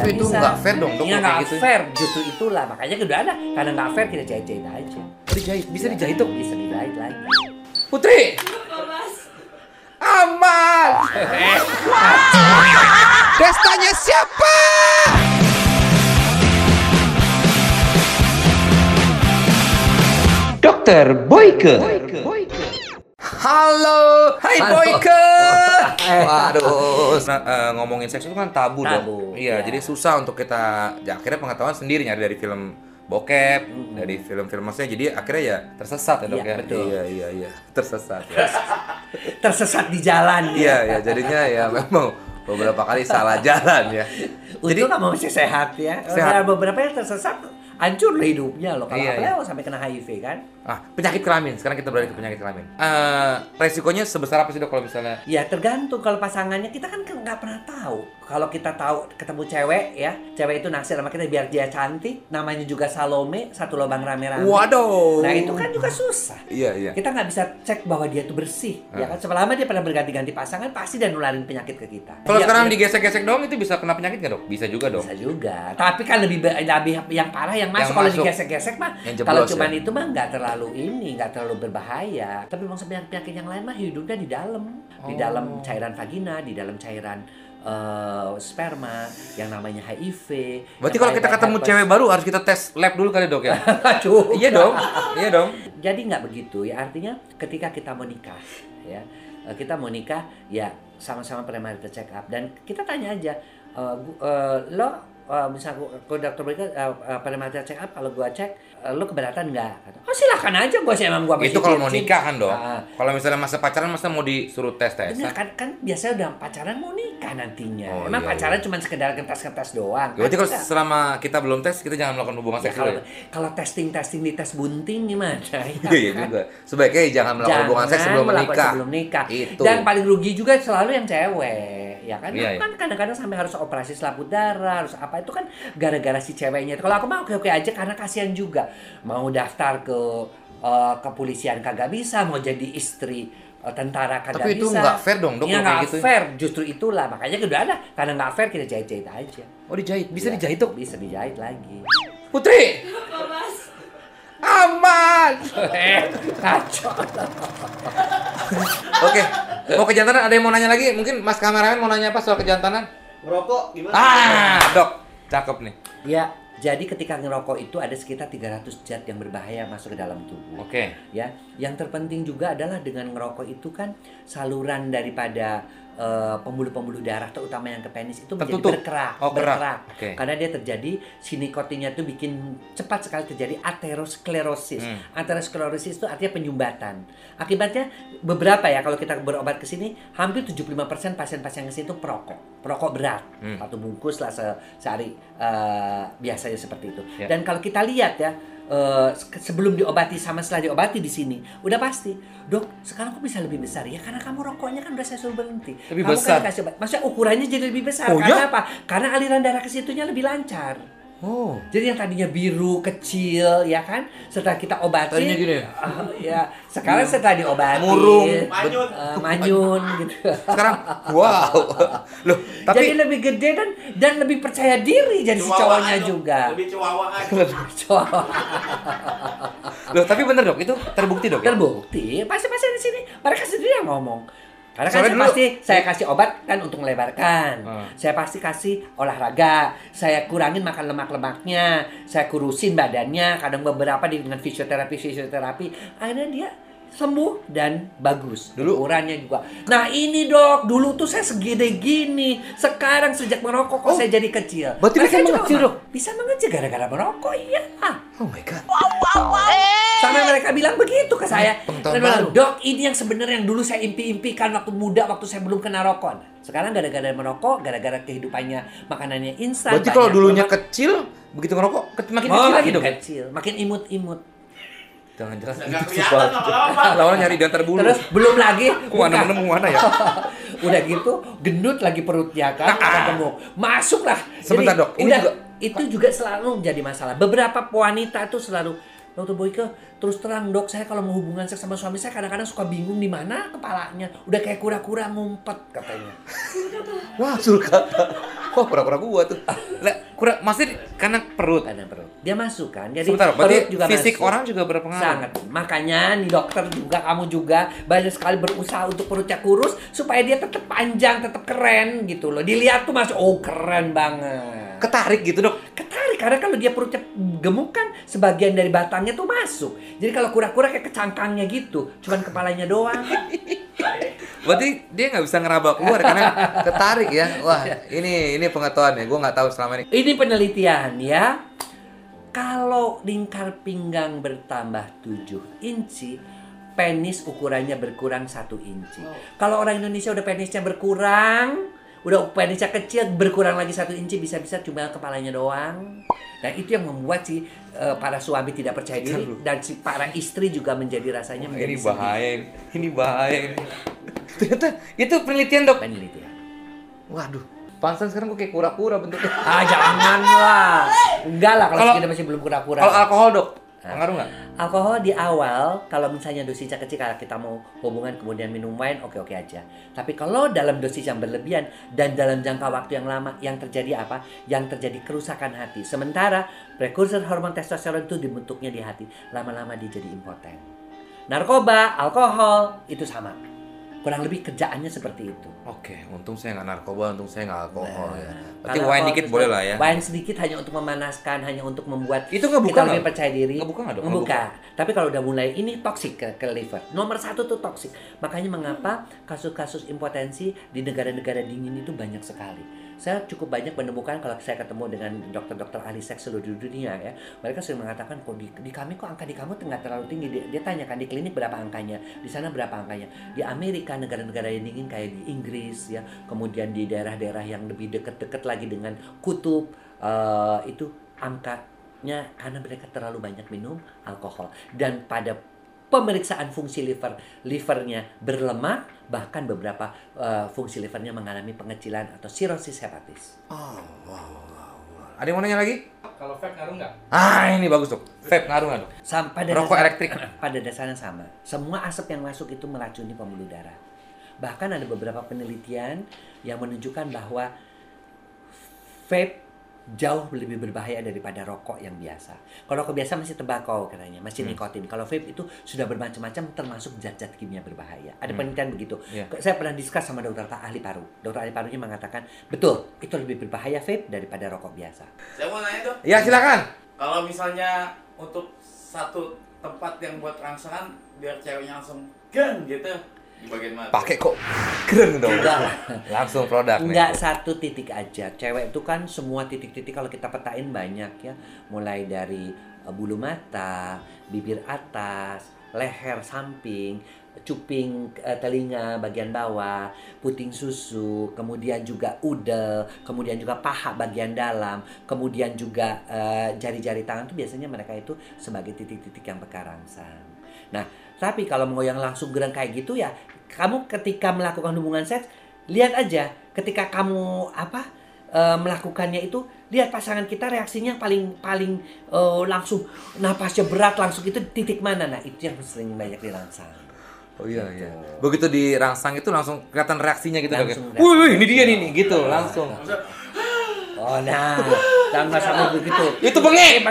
Tapi Nggak itu bisa. nggak fair dong, dok, Iya nggak kayak gitu. fair, justru itulah makanya udah ada. Karena nggak fair kita jahit-jahit aja. Dijahit, bisa Iya, dijahit dok. Bisa dijahit lagi. Putri. Aman. Pestanya siapa? Dokter Boyke. Halo, Hai Halo. Boyke. Eh. Waduh, nah, eh, ngomongin seks itu kan tabu, Tabu, dong. Iya, iya. jadi susah untuk kita. Ya, akhirnya pengetahuan sendiri nyari dari film bokep, dari film-film maksudnya. Jadi akhirnya ya tersesat ya dok Iya, ya. betul. Iya, iya, iya, tersesat. Ya. Tersesat di jalan. Iya, ya jadinya ya memang beberapa kali salah jalan ya. Jadi kamu masih sehat ya. Sehat. Beberapa yang tersesat hancur hidupnya loh. Kalau Iya, iya. ya sampai kena HIV kan? Ah, penyakit kelamin. Sekarang kita beralih ke penyakit kelamin. Eh, resikonya sebesar apa sih dok kalau misalnya Ya tergantung kalau pasangannya kita kan nggak pernah tahu. Kalau kita tahu ketemu cewek ya, cewek itu naksir sama kita biar dia cantik, namanya juga Salome, satu lubang rame-rame. Waduh. Nah itu kan juga susah. Iya, iya. Kita nggak bisa cek bahwa dia itu bersih, ya Ah. kan? Selama dia pernah berganti-ganti pasangan, pasti dia nularin penyakit ke kita. Kalau Dia- sekarang dia- digesek-gesek doang itu bisa kena penyakit nggak dok? Bisa juga dong. bisa juga. Tapi kan lebih lebih yang parah yang masuk. Yang Kalau digesek-gesek mah, kalau cuman ya? itu mah nggak terlalu ini, nggak terlalu berbahaya. Tapi memang penyakit yang lain mah hidupnya di dalam, di Oh. dalam cairan vagina, di dalam cairan eh, sperma, yang namanya HIV. Berarti kalau kita ketemu herpes. cewek baru harus kita tes lab dulu kali dok ya? Aduh. iya dong, iya dong. Jadi nggak begitu ya artinya ketika kita mau nikah ya eh, kita mau nikah ya sama-sama premarital check up dan kita tanya aja gu- eh, lo eh, misal gua- ke dokter mereka uh, premarital check up kalau gua cek eh, lo keberatan nggak? Oh silakan aja gua sih emang gua masih Itu kalau mau cincin." nikah kan dok. Ah. Kalau misalnya masa pacaran masa mau disuruh tes tes? Bener kan kan biasanya udah pacaran mau nikah nantinya. Oh, Emang iya, pacaran cuma sekedar kertas-kertas doang. Berarti Kan kalau kita- selama kita belum tes kita jangan melakukan hubungan Ya, seksual kalau ya? kalau testing testing di tes bunting gimana? Ya Iya iya kan? juga. Sebaiknya jangan melakukan hubungan seks sebelum menikah. Sebelum nikah. Itu. Dan paling rugi juga selalu yang cewek, ya kan? Iya, iya. kan kadang-kadang sampai harus operasi selaput darah, harus apa itu kan gara-gara si ceweknya. Kalau aku mah oke-oke aja karena kasihan juga. Mau daftar ke eh, kepolisian kagak bisa, mau jadi istri eh, tentara kagak Tapi itu bisa. nggak fair dong, Dok, Iya kalau nggak gitu. fair, justru itulah makanya udah ada. Karena nggak fair kita jahit-jahit aja. Oh dijahit, bisa Iya, dijahit dok. Bisa dijahit lagi. Putri. Aman. Eh, kacau. Oke, mau kejantanan ada yang mau nanya lagi? Mungkin Mas kameramen mau nanya apa soal kejantanan? Ngerokok gimana? Ah, dok, cakep nih. Ya, jadi ketika ngerokok itu ada sekitar 300 zat yang berbahaya masuk ke dalam tubuh. Oke. Ya, yang terpenting juga adalah dengan ngerokok itu kan saluran daripada pembuluh-pembuluh darah terutama yang ke penis itu menjadi Tertutup. berkerak, Oh, kerak. berkerak. Oke. Karena dia terjadi si nikotinnya itu bikin cepat sekali terjadi aterosklerosis. Hmm. Aterosklerosis itu artinya penyumbatan. Akibatnya beberapa ya kalau kita berobat ke sini hampir 75% pasien-pasien ke sini itu perokok. Perokok berat. Hmm. Satu bungkus lah se- sehari eh, biasanya seperti itu. Ya. Dan kalau kita lihat ya eh, se- sebelum diobati sama setelah diobati di sini udah pasti dok sekarang kok bisa lebih besar? Ya karena kamu rokoknya kan udah saya suruh berhenti. Lebih kamu besar? kan dikasih obat. Maksudnya ukurannya jadi lebih besar. Oh, karena ya? apa? Karena aliran darah ke situnya lebih lancar Oh. jadi yang tadinya biru kecil ya kan setelah kita obati Tadinya gini? ah, ya sekarang setelah diobati Murung. Manyun. eh, manyun gitu Sekarang, wow. Loh, jadi tapi lebih gede dan dan lebih percaya diri jadi si cowoknya aja. juga Lebih chihuahua aja. Cowok. loh, tapi bener dok, itu terbukti dok. ya? terbukti pasti pasti di sini mereka sendiri yang ngomong karena kan Soalnya saya dulu- pasti saya kasih obat kan untuk melebarkan. Hmm. saya pasti kasih olahraga. Saya kurangin makan lemak-lemaknya. Saya kurusin badannya. Kadang beberapa dengan fisioterapi fisioterapi. Akhirnya dia sembuh dan bagus Dulu- ukurannya juga nah ini dok dulu tuh saya segede gini sekarang sejak merokok kok Oh. saya jadi kecil Berarti Mereka bisa mengecil, dok? bisa mengecil gara-gara merokok iya Oh my god. Sampai mereka bilang begitu ke saya. Pengetahuan Mereka bilang. Dok, ini yang sebenarnya yang dulu saya impi-impikan waktu muda, waktu saya belum kena rokok. Nah, Sekarang gara-gara merokok, gara-gara kehidupannya makanannya instan. Berarti kalau dulunya kecil, begitu ngerokok, ke- makin Oh, kecil lagi makin dok. kecil, makin imut-imut. Jangan-jangan Nggak itu kelihatan lama-lama. Lawan nyari di antar bulu. Terus belum lagi Mana bukan. mana mana ya? udah gitu gendut lagi perutnya kan ketemu masuklah Sebentar, Jadi, Dok. Ini udah, juga- itu juga selalu menjadi masalah beberapa wanita itu selalu Dokter Boyke, terus terang dok, saya kalau mau hubungan seks sama suami saya kadang-kadang suka bingung di mana kepalanya. Udah kayak kura-kura ngumpet katanya. Wah, sulkata. Wah, kura-kura gua tuh. Lah, kura maksudnya karena perut. Karena perut. Dia masuk kan. Jadi Sebentar, perut berarti juga fisik masuk. orang juga berpengaruh. Sangat. Makanya nih dokter juga kamu juga banyak sekali berusaha untuk perutnya kurus supaya dia tetap panjang, tetap keren gitu loh. Dilihat tuh masuk oh keren banget. Ketarik gitu, Dok. Ketarik karena kalau dia perutnya gemuk kan sebagian dari batangnya tuh masuk. Jadi kalau kura-kura kayak kecangkangnya gitu, cuman kepalanya doang. Berarti dia nggak bisa ngeraba keluar karena ketarik ya. Wah, ini ini pengetahuan ya. Gua nggak tahu selama ini. Ini penelitian ya. Kalau lingkar pinggang bertambah 7 inci, penis ukurannya berkurang satu inci. Kalau orang Indonesia udah penisnya berkurang, udah penisnya kecil berkurang lagi satu inci, bisa-bisa cuma kepalanya doang. Dan itu yang membuat si eh, para suami tidak percaya diri dan si para istri juga menjadi rasanya menjadi Ini bahaya. ini. Ini bahaya. Ternyata itu penelitian, Dok. Penelitian. Waduh. Pansan sekarang gue kayak kura-kura bentuknya. Ah janganlah. Enggak lah kalau kita masih belum kura-kura. Kalau alkohol, Dok, pengaruh nggak? Alkohol di awal, kalau misalnya dosisnya kecil, kalau kita mau hubungan kemudian minum wine, oke-oke aja. Tapi kalau dalam dosis yang berlebihan dan dalam jangka waktu yang lama, yang terjadi apa? Yang terjadi kerusakan hati. Sementara prekursor hormon testosteron itu dibentuknya di hati, lama-lama dia jadi impoten. Narkoba, alkohol, itu sama. Kurang lebih kerjaannya seperti itu. Oke, untung saya nggak narkoba, untung saya nggak alkohol ya. Nah, Berarti kalau wine dikit boleh lah ya. Wine sedikit hanya untuk memanaskan, hanya untuk membuat Itu ngebuka kita lebih percaya diri. Ngebuka nggak, Dok? Ngebuka. Tapi kalau udah mulai ini toksik ke, ke liver. Nomor satu tuh toksik. Makanya mengapa kasus-kasus impotensi di negara-negara dingin itu banyak sekali. Saya cukup banyak menemukan kalau saya ketemu dengan dokter-dokter ahli seks seluruh dunia ya, mereka sering mengatakan kok di, di kami kok angka di kamu nggak terlalu tinggi. Dia, dia tanyakan di klinik berapa angkanya, di sana berapa angkanya. Di Amerika negara-negara yang dingin kayak di Inggris ya, kemudian di daerah-daerah yang lebih dekat-dekat lagi dengan kutub eh, itu angkanya karena mereka terlalu banyak minum alkohol dan pada pemeriksaan fungsi liver livernya berlemak bahkan beberapa eh, fungsi livernya mengalami pengecilan atau sirosis hepatis. Oh, wow, wow, wow. Ada yang mau nanya lagi? Kalau vape ngaruh nggak? Ah, ini bagus dok. Vape ngaruh nggak? Sam- pada Rokok dasar- elektrik. pada dasarnya sama. Semua asap yang masuk itu meracuni pembuluh darah. Bahkan ada beberapa penelitian yang menunjukkan bahwa vape jauh lebih berbahaya daripada rokok yang biasa. Kalau rokok biasa masih tembakau katanya, masih Hmm. nikotin. Kalau vape itu sudah bermacam-macam termasuk zat-zat kimia berbahaya. Ada Hmm. penelitian begitu. Iya. Saya pernah diskus sama dokter ahli paru. Dokter ahli parunya mengatakan, betul, itu lebih berbahaya vape daripada rokok biasa. Saya mau nanya dong, Ya silakan. kalau misalnya untuk satu tempat yang buat rangsangan biar ceweknya langsung gen gitu di bagian mana? Pakai kok keren dong. Enggak. Langsung produk nih. Enggak satu titik aja. Cewek itu kan semua titik-titik kalau kita petain banyak ya. Mulai dari eh, bulu mata, bibir atas, leher samping, cuping eh, telinga bagian bawah, puting susu, kemudian juga udel, kemudian juga paha bagian dalam, kemudian juga eh, jari-jari tangan itu biasanya mereka itu sebagai titik-titik yang berkarangsang. Nah, tapi kalau mau yang langsung gerang kayak gitu ya, kamu ketika melakukan hubungan seks, lihat aja ketika kamu apa eh, melakukannya itu, lihat pasangan kita reaksinya paling paling eh, langsung napasnya berat langsung itu titik mana? Nah, itu yang sering banyak dirangsang. Oh iya iya. Begitu dirangsang itu langsung kelihatan reaksinya gitu ya? Langsung Wih, wih, ini dia nih, nih gitu langsung. Oh, nah, jangan sampai begitu. Itu bengek.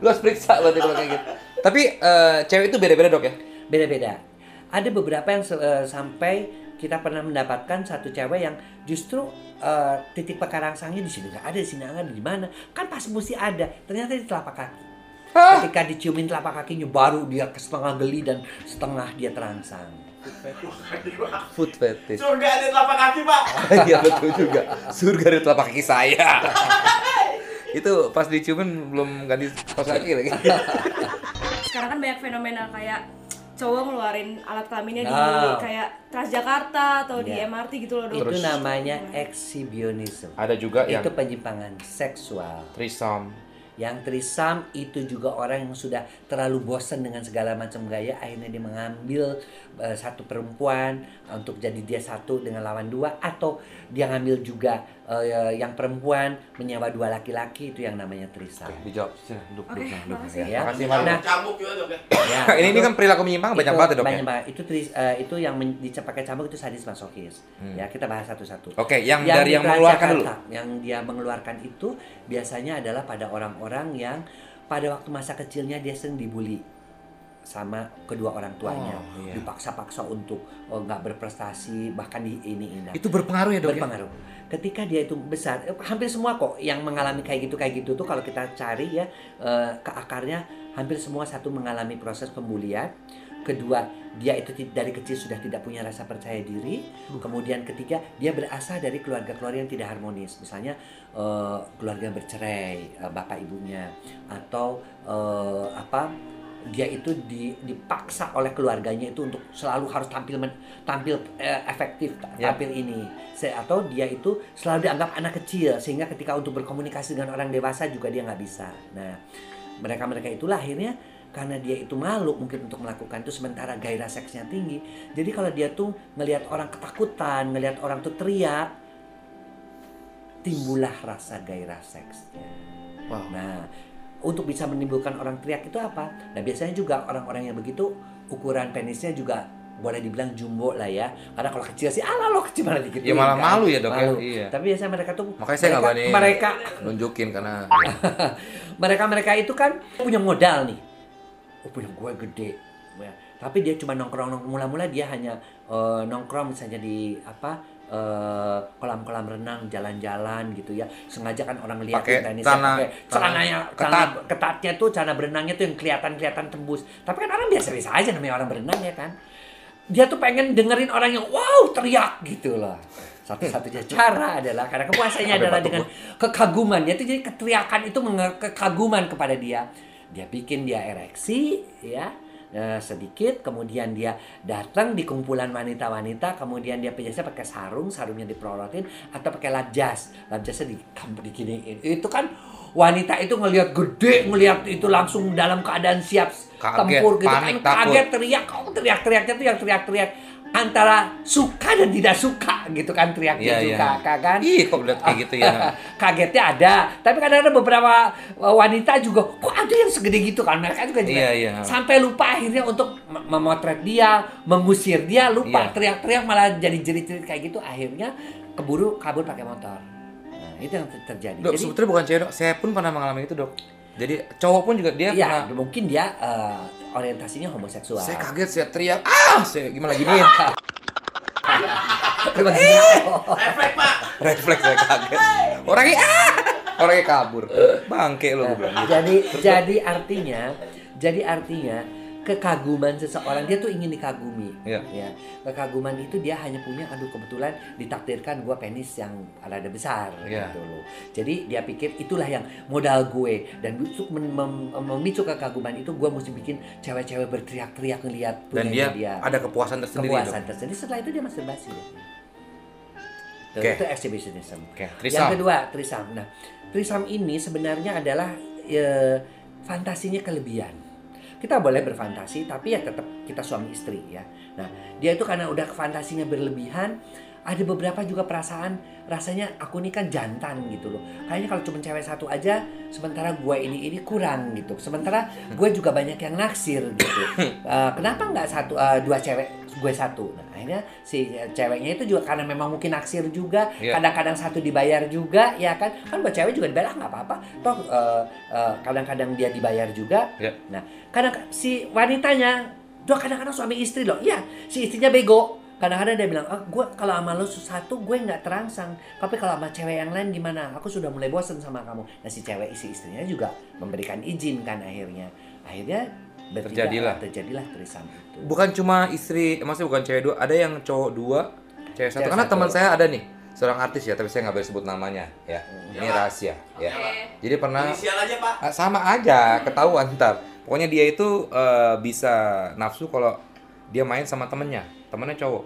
Lu harus periksa berarti kalau kayak gitu. Tapi eh, cewek itu beda-beda dok ya? Beda-beda. Ada beberapa yang eh, sampai kita pernah mendapatkan satu cewek yang justru eh, titik pekarangsangnya di sini nggak ada, di sini nggak ada, di mana? Kan pas mesti ada. Ternyata di telapak kaki. Hah? Ketika diciumin telapak kakinya baru dia ke setengah geli dan setengah dia terangsang. Food fetish. Surga ada telapak kaki pak. Iya betul juga. Surga di telapak kaki saya. itu pas diciumin belum ganti kos kaki lagi. sekarang kan banyak fenomena kayak cowok ngeluarin alat kelaminnya di Nah. kayak Transjakarta atau di Iya. MRT gitu loh Itu Dok. namanya exhibitionism. Ada juga yang Itu penyimpangan seksual. threesome. Yang trisam itu juga orang yang sudah terlalu bosan dengan segala macam gaya, akhirnya dia mengambil eh, satu perempuan untuk jadi dia satu dengan lawan dua, atau dia ngambil juga eh, yang perempuan menyewa dua laki-laki itu yang namanya trisam. Dijawab. Sini, duduk, Oke, duduk, duduk. makasih. Ya, Ya. Makasih, Malu. Nah, Cambuk juga dok ya. Ya, ini ini kan perilaku menyimpang banyak banget dok ya? banyak banget. Itu tris, eh, itu yang men, dipakai cambuk itu sadis masokis. Hmm. Ya, kita bahas satu-satu. Oke, yang, Yang dari yang mengeluarkan dulu. Yang dia mengeluarkan itu biasanya adalah pada orang-orang yang pada waktu masa kecilnya dia sering dibully sama kedua orang tuanya, Oh, iya. dipaksa-paksa untuk oh, nggak berprestasi, bahkan di ini ini. Itu berpengaruh ya, Dok? ya? berpengaruh. Ketika dia itu besar, eh, hampir semua kok yang mengalami kayak gitu kayak gitu tuh kalau kita cari ya eh, ke akarnya hampir semua satu mengalami proses pembulian. Kedua, dia itu dari kecil sudah tidak punya rasa percaya diri. Kemudian ketiga, dia berasal dari keluarga-keluarga yang tidak harmonis. Misalnya eh, keluarga yang bercerai, eh, bapak ibunya atau eh, apa dia itu di- dipaksa oleh keluarganya itu untuk selalu harus tampil men- tampil eh, efektif Ya. tampil ini Se- atau dia itu selalu dianggap anak kecil sehingga ketika untuk berkomunikasi dengan orang dewasa juga dia nggak bisa nah mereka mereka itulah akhirnya karena dia itu malu mungkin untuk melakukan itu sementara gairah seksnya tinggi jadi kalau dia tuh ngelihat orang ketakutan ngelihat orang tuh teriak timbullah rasa gairah seksnya Wow. Nah, untuk bisa menimbulkan orang teriak itu apa? Nah, biasanya juga orang-orang yang begitu ukuran penisnya juga boleh dibilang jumbo lah ya. Karena kalau kecil sih, ala lo kecil malah dikit. Ya, malah malu ya, Dok, ya? Malu. Iya. Tapi biasanya mereka tuh Makanya saya mereka, mereka nunjukin karena mereka mereka itu kan punya modal nih. Oh, punya gue gede. Ya. Tapi dia cuma nongkrong nongkrong. Mula-mula dia hanya eh, nongkrong misalnya di apa eh, kolam-kolam renang jalan-jalan gitu ya. Sengaja kan orang lihat Pakai tenis celana- celananya ketat. ketatnya tuh celana berenangnya tuh yang kelihatan-kelihatan tembus. Tapi kan orang biasa-biasa aja namanya orang berenang ya kan? Dia tuh pengen dengerin orang yang wow teriak gitu loh. Satu-satunya cara adalah karena kepuasannya adalah dengan kekaguman. Dia tuh jadi keteriakan itu kekaguman kepada dia dia bikin dia ereksi ya eh, sedikit kemudian dia datang di kumpulan wanita-wanita kemudian dia biasanya pakai sarung sarungnya dipelorotin atau pakai labjas labjasnya di diginiin. Itu kan wanita itu ngelihat gede ngelihat itu langsung dalam keadaan siap Kaget, tempur gitu panik, kan takut. kaget teriak oh teriak-teriaknya tuh yang teriak-teriak antara suka dan tidak suka gitu kan teriaknya Iya, juga iya. kan Ih, kok lihat kayak gitu ya. kagetnya ada tapi kadang ada beberapa uh, wanita juga kok ada yang segede gitu kan mereka juga, juga Iya, iya. sampai lupa akhirnya untuk mem- memotret dia mengusir dia lupa Iya. teriak-teriak malah jadi jerit-jerit kayak gitu akhirnya keburu kabur pakai motor nah, itu yang ter- terjadi Dok, jadi sebetulnya bukan cewek, dok. Saya pun pernah mengalami itu, dok. Jadi cowok pun juga dia ya pernah. mungkin dia uh, orientasinya homoseksual Saya kaget, saya teriak, ah, saya gimana gini? Efek pak. Refleks saya kaget. Orangnya ah, orangnya kabur. Bangke lo gue bilang. gitu. jadi jadi artinya jadi artinya kekaguman seseorang dia tuh ingin dikagumi Iya. ya kekaguman itu dia hanya punya aduh kebetulan ditakdirkan gua penis yang rada besar Iya. gitu loh jadi dia pikir itulah yang modal gue dan untuk men- mem- memicu kekaguman itu gua mesti bikin cewek-cewek berteriak-teriak ngelihat Dan dia, punyanya ada kepuasan tersendiri, kepuasan dok. tersendiri setelah itu dia masturbasi Tuh, Oke. itu exhibitionism Oke, yang kedua, trisam. Nah, trisam ini sebenarnya adalah ya, fantasinya kelebihan. Kita boleh berfantasi, tapi ya tetap kita suami istri ya. Nah, dia itu karena udah fantasinya berlebihan, ada beberapa juga perasaan rasanya aku ini kan jantan gitu loh. Kayaknya kalau cuma cewek satu aja, sementara gue ini ini kurang gitu. Sementara gue juga banyak yang naksir gitu. Eh, kenapa nggak satu eh, dua cewek gue satu? Nah, akhirnya si ceweknya itu juga karena memang mungkin naksir juga, Iya. kadang-kadang satu dibayar juga, ya kan? Kan buat cewek juga dibayar ah, nggak apa-apa. Toh eh, eh, kadang-kadang dia dibayar juga. Iya. Nah, kadang si wanitanya, doh kadang-kadang suami istri loh. Iya, si istrinya bego. Kadang-kadang dia bilang, ah, gue kalau sama lo satu gue nggak terangsang. Tapi kalau sama cewek yang lain gimana? Aku sudah mulai bosen sama kamu. Nah si cewek si istrinya juga memberikan izin kan akhirnya. Akhirnya bertiga- Terjadilah. terjadilah trisam itu. Bukan cuma istri, maksudnya bukan cewek dua, ada yang cowok dua, cewek satu. Cewek Karena satu. teman saya ada nih, seorang artis ya, tapi saya nggak boleh sebut namanya ya. Ini rahasia ya. Jadi pernah Inisial aja pak. Ah, sama aja ketahuan ntar pokoknya dia itu eh, bisa nafsu kalau dia main sama temennya temennya cowok.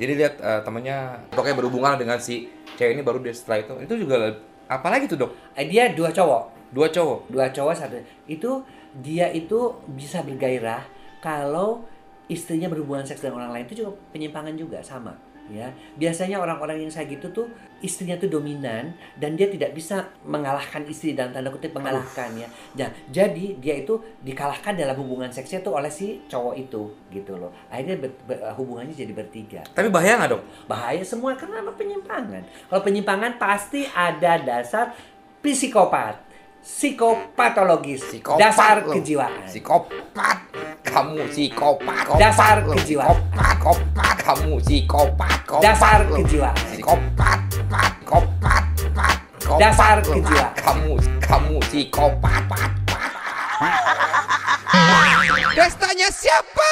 Jadi lihat eh, temennya pokoknya berhubungan dengan si cewek ini baru dia setelah itu. Itu juga apalagi tuh dok? Eh, dia dua cowok. dua cowok? Dua cowok satu. Itu dia itu bisa bergairah kalau istrinya berhubungan seks dengan orang lain. Itu juga penyimpangan juga sama ya. Biasanya orang-orang yang saya gitu tuh istrinya tuh dominan dan dia tidak bisa mengalahkan istri dalam tanda kutip mengalahkan ya. Nah, jadi dia itu dikalahkan dalam hubungan seksnya tuh oleh si cowok itu gitu loh. Akhirnya ber- ber- hubungannya jadi bertiga. Tapi bahaya nggak dok? bahaya semua karena apa penyimpangan? Kalau penyimpangan pasti ada dasar psikopat psikopatologis dasar lo. kejiwaan Psikopat. Kamu psikopat. Kopat Dasar lo. kejiwaan. Kopat, kopat. Kamu psikopat. Kopat Dasar lo. kejiwaan. Psikopat, pat, kopat, pat. Kopat Dasar lo. kejiwaan. Kamu, kamu psikopat, pat, pat. Pestanya siapa?